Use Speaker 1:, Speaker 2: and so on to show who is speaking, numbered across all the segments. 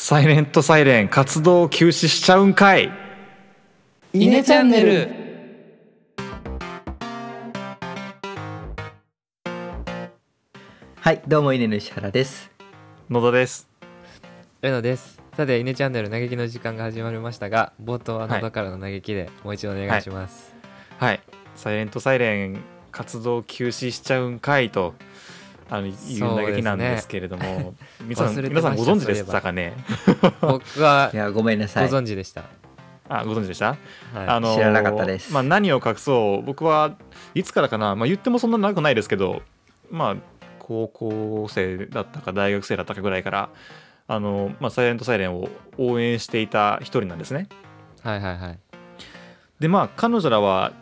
Speaker 1: サイレントサイレン活動休止しちゃうんかい。
Speaker 2: イネチャンネル。
Speaker 3: はいどうも稲の石原です。
Speaker 1: 野田です。
Speaker 2: レノです。さてイネチャンネル嘆きの時間が始まりましたが冒頭は野田からの嘆きでもう一度お願いします、
Speaker 1: はい。サイレントサイレン活動休止しちゃうんかいとあのいう
Speaker 2: そうですね
Speaker 1: 嘆きなんですけれども、皆さん皆さんご存知でしたかね？
Speaker 2: 僕はい
Speaker 3: やごめんな
Speaker 2: ご
Speaker 3: さい。
Speaker 2: 存知でした、
Speaker 1: あご存知でした？
Speaker 2: はい。
Speaker 1: あの
Speaker 3: 知らなかったです。
Speaker 1: まあ、何を隠そう？僕はいつからかな、まあ、言ってもそんな長くないですけどまあ高校生だったか大学生だったかぐらいからあの、まあ、サイレントサイレンを応援していた一人なんですね。
Speaker 2: はいはいはい。
Speaker 1: でまあ彼女らは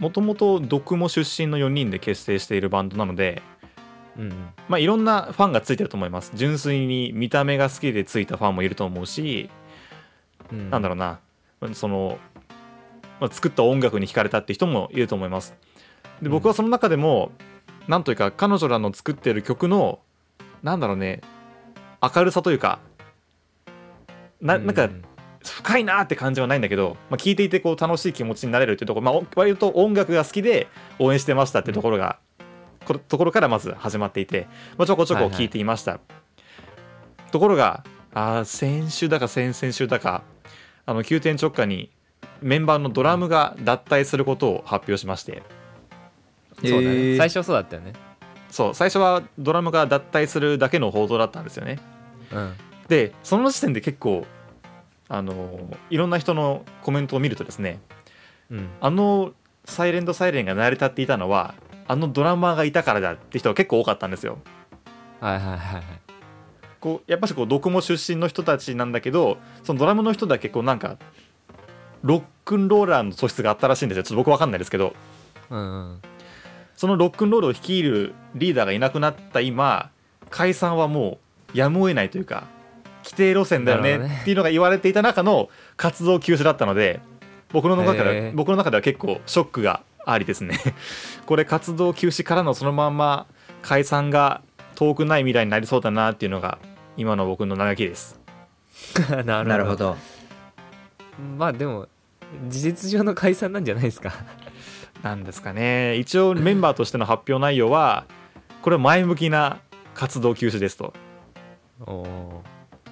Speaker 1: もともと読モ出身の4人で結成しているバンドなので
Speaker 2: うんうん。
Speaker 1: まあいろんなファンがついてると思います。純粋に見た目が好きでついたファンもいると思うし、
Speaker 2: うん。
Speaker 1: なんだろうな。その、まあ、作った音楽に惹かれたって人もいると思います。で僕はその中でも、なんというか彼女らの作ってる曲のなんだろうね明るさというかななんか
Speaker 2: う
Speaker 1: 深いなって感じはないんだけど、まあ、聞いていてこう楽しい気持ちになれるっていうところ、まあお、割と音楽が好きで応援してましたっていうところが、こところからまず始まっていて、まあ、ちょこちょこ聞いていました、ところがあー先週だか先々週だかあの急転直下にメンバーのドラムが脱退することを発表しまして。
Speaker 2: そうだね、
Speaker 3: えー。
Speaker 2: 最初そうだったよね。
Speaker 1: そう最初はドラムが脱退するだけの報道だったんですよね。
Speaker 2: うん。
Speaker 1: でその時点で結構あのいろんな人のコメントを見るとですね
Speaker 2: うん。
Speaker 1: あのサイレントサイレンが成り立っていたのはあのドラマーがいたからだって人が結構多かったんですよ。
Speaker 2: はいはいはいはい。
Speaker 1: こうやっぱしこう読モ出身の人たちなんだけどそのドラムの人だけこうなんかロックンローラーの素質があったらしいんですよ。ちょっと僕わかんないですけど。
Speaker 2: うんうん。
Speaker 1: そのロックンロールを率いるリーダーがいなくなった今解散はもうやむを得ないというか規定路線だよ
Speaker 2: ね
Speaker 1: ね。っていうのが言われていた中の活動休止だったので僕の中では、僕の中では結構ショックがありですね。これ活動休止からのそのまんま解散が遠くない未来になりそうだなっていうのが今の僕の嘆きです。
Speaker 2: なるほど。まあでも事実上の解散なんじゃないですか？
Speaker 1: なんですかね。一応メンバーとしての発表内容はこれは前向きな活動休止ですと。
Speaker 2: おお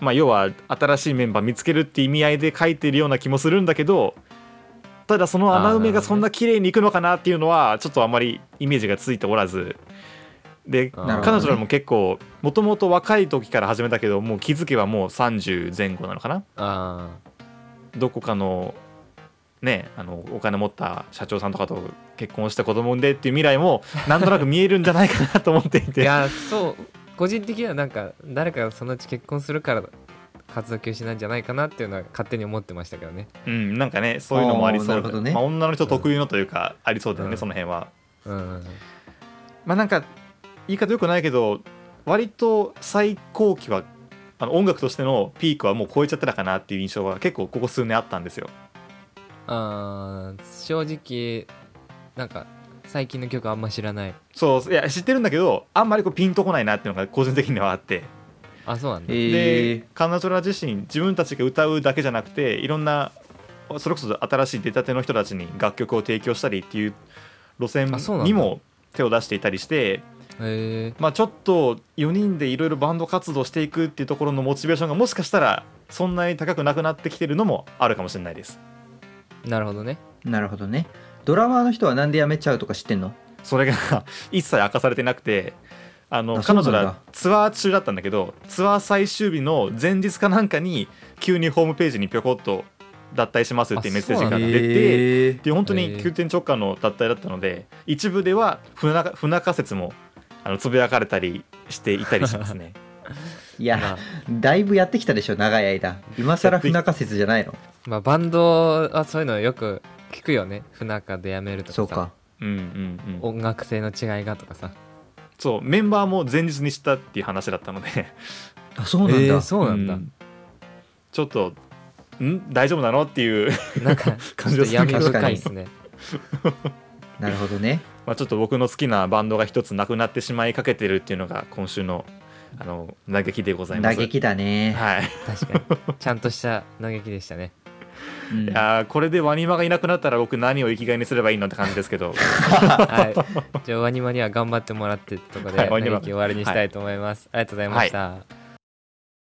Speaker 1: まあ、要は新しいメンバー見つけるって意味合いで書いてるような気もするんだけどただその穴埋めがそんな綺麗にいくのかなっていうのはちょっとあまりイメージがついておらず。で彼女らも結構もともと若い時から始めたけどもう気づけばもう30前後なのかな？
Speaker 2: あ
Speaker 1: どこかのねあのお金持った社長さんとかと結婚して子供産んでっていう未来もなんとなく見えるんじゃないかなと思ってい
Speaker 2: あい
Speaker 1: て
Speaker 2: やそう。個人的にはなんか誰かがそのうち結婚するから活動休止なんじゃないかなっていうのは勝手に思ってましたけどね。
Speaker 1: うんなんかねそういうのもありそうだ
Speaker 3: あーなるほどね。
Speaker 1: まあ、女の人特有のというか、ありそうだよね、
Speaker 2: うん
Speaker 1: その辺は。
Speaker 2: うん。うん
Speaker 1: まあなんか言い方よくないけど割と最高期はあの音楽としてのピークはもう超えちゃってたかなっていう印象が結構ここ数年あったんですよ。
Speaker 2: あー正直なんか最近の曲あんま知らない。
Speaker 1: そういや知ってるんだけどあんまりこうピンとこないなっていうのが個人的にはあって
Speaker 2: あそうなんだ、
Speaker 3: え
Speaker 1: で
Speaker 3: ー、
Speaker 1: 彼女ら自身自分たちが歌うだけじゃなくていろんなそれこそ新しい出たての人たちに楽曲を提供したりっていう路線にも手を出していたりして
Speaker 2: へえ
Speaker 1: まあ、ちょっと4人でいろいろバンド活動していくっていうところのモチベーションがもしかしたらそんなに高くなくなってきてるのもあるかもしれないです。
Speaker 2: なるほどね。
Speaker 3: なるほどね。ドラマーの人はなんで辞めちゃうとか知ってんの？
Speaker 1: それが 一切明かされてなくてあの彼女らツアー中だったんだけどツアー最終日の前日かなんかに急にホームページにぴょこっと脱退しますっていうメッセージが出て。
Speaker 3: えー。
Speaker 1: で本当に急転直下の脱退だったので一部では不仲不仲説もあのつぶやかれたりしていたりしますね。
Speaker 3: いや、
Speaker 2: まあ。
Speaker 3: だいぶやってきたでしょ長い間。今更不仲説じゃないの？
Speaker 2: まあバンドはそういうのよく聞くよね。不仲でやめるとかさ。
Speaker 3: そうか。
Speaker 1: うんうんうん、
Speaker 2: 音楽性の違いがとかさ
Speaker 1: そうメンバーも前日にしたっていう話だったので。
Speaker 3: あそうなんだ、
Speaker 2: えーそうなんだ、
Speaker 1: うんちょっとん？大丈夫なの？っていう
Speaker 2: なんか
Speaker 1: 感じ
Speaker 2: ちょっと闇
Speaker 3: 確か
Speaker 2: ですね。
Speaker 3: なるほどね。
Speaker 1: まあちょっと僕の好きなバンドが一つなくなってしまいかけてるっていうのが今週のあの嘆きでございます。
Speaker 3: 嘆きだね、
Speaker 1: はい。
Speaker 2: 確かに。ちゃんとした嘆きでしたね
Speaker 3: うん。
Speaker 1: いやーこれでワニマがいなくなったら僕何を生きがいにすればいいのって感じですけど。
Speaker 2: はい。じゃあワニマには頑張ってもらってとこで
Speaker 1: はいワニマ。
Speaker 2: 嘆き終わりにしたいと思います、ありがとうございました、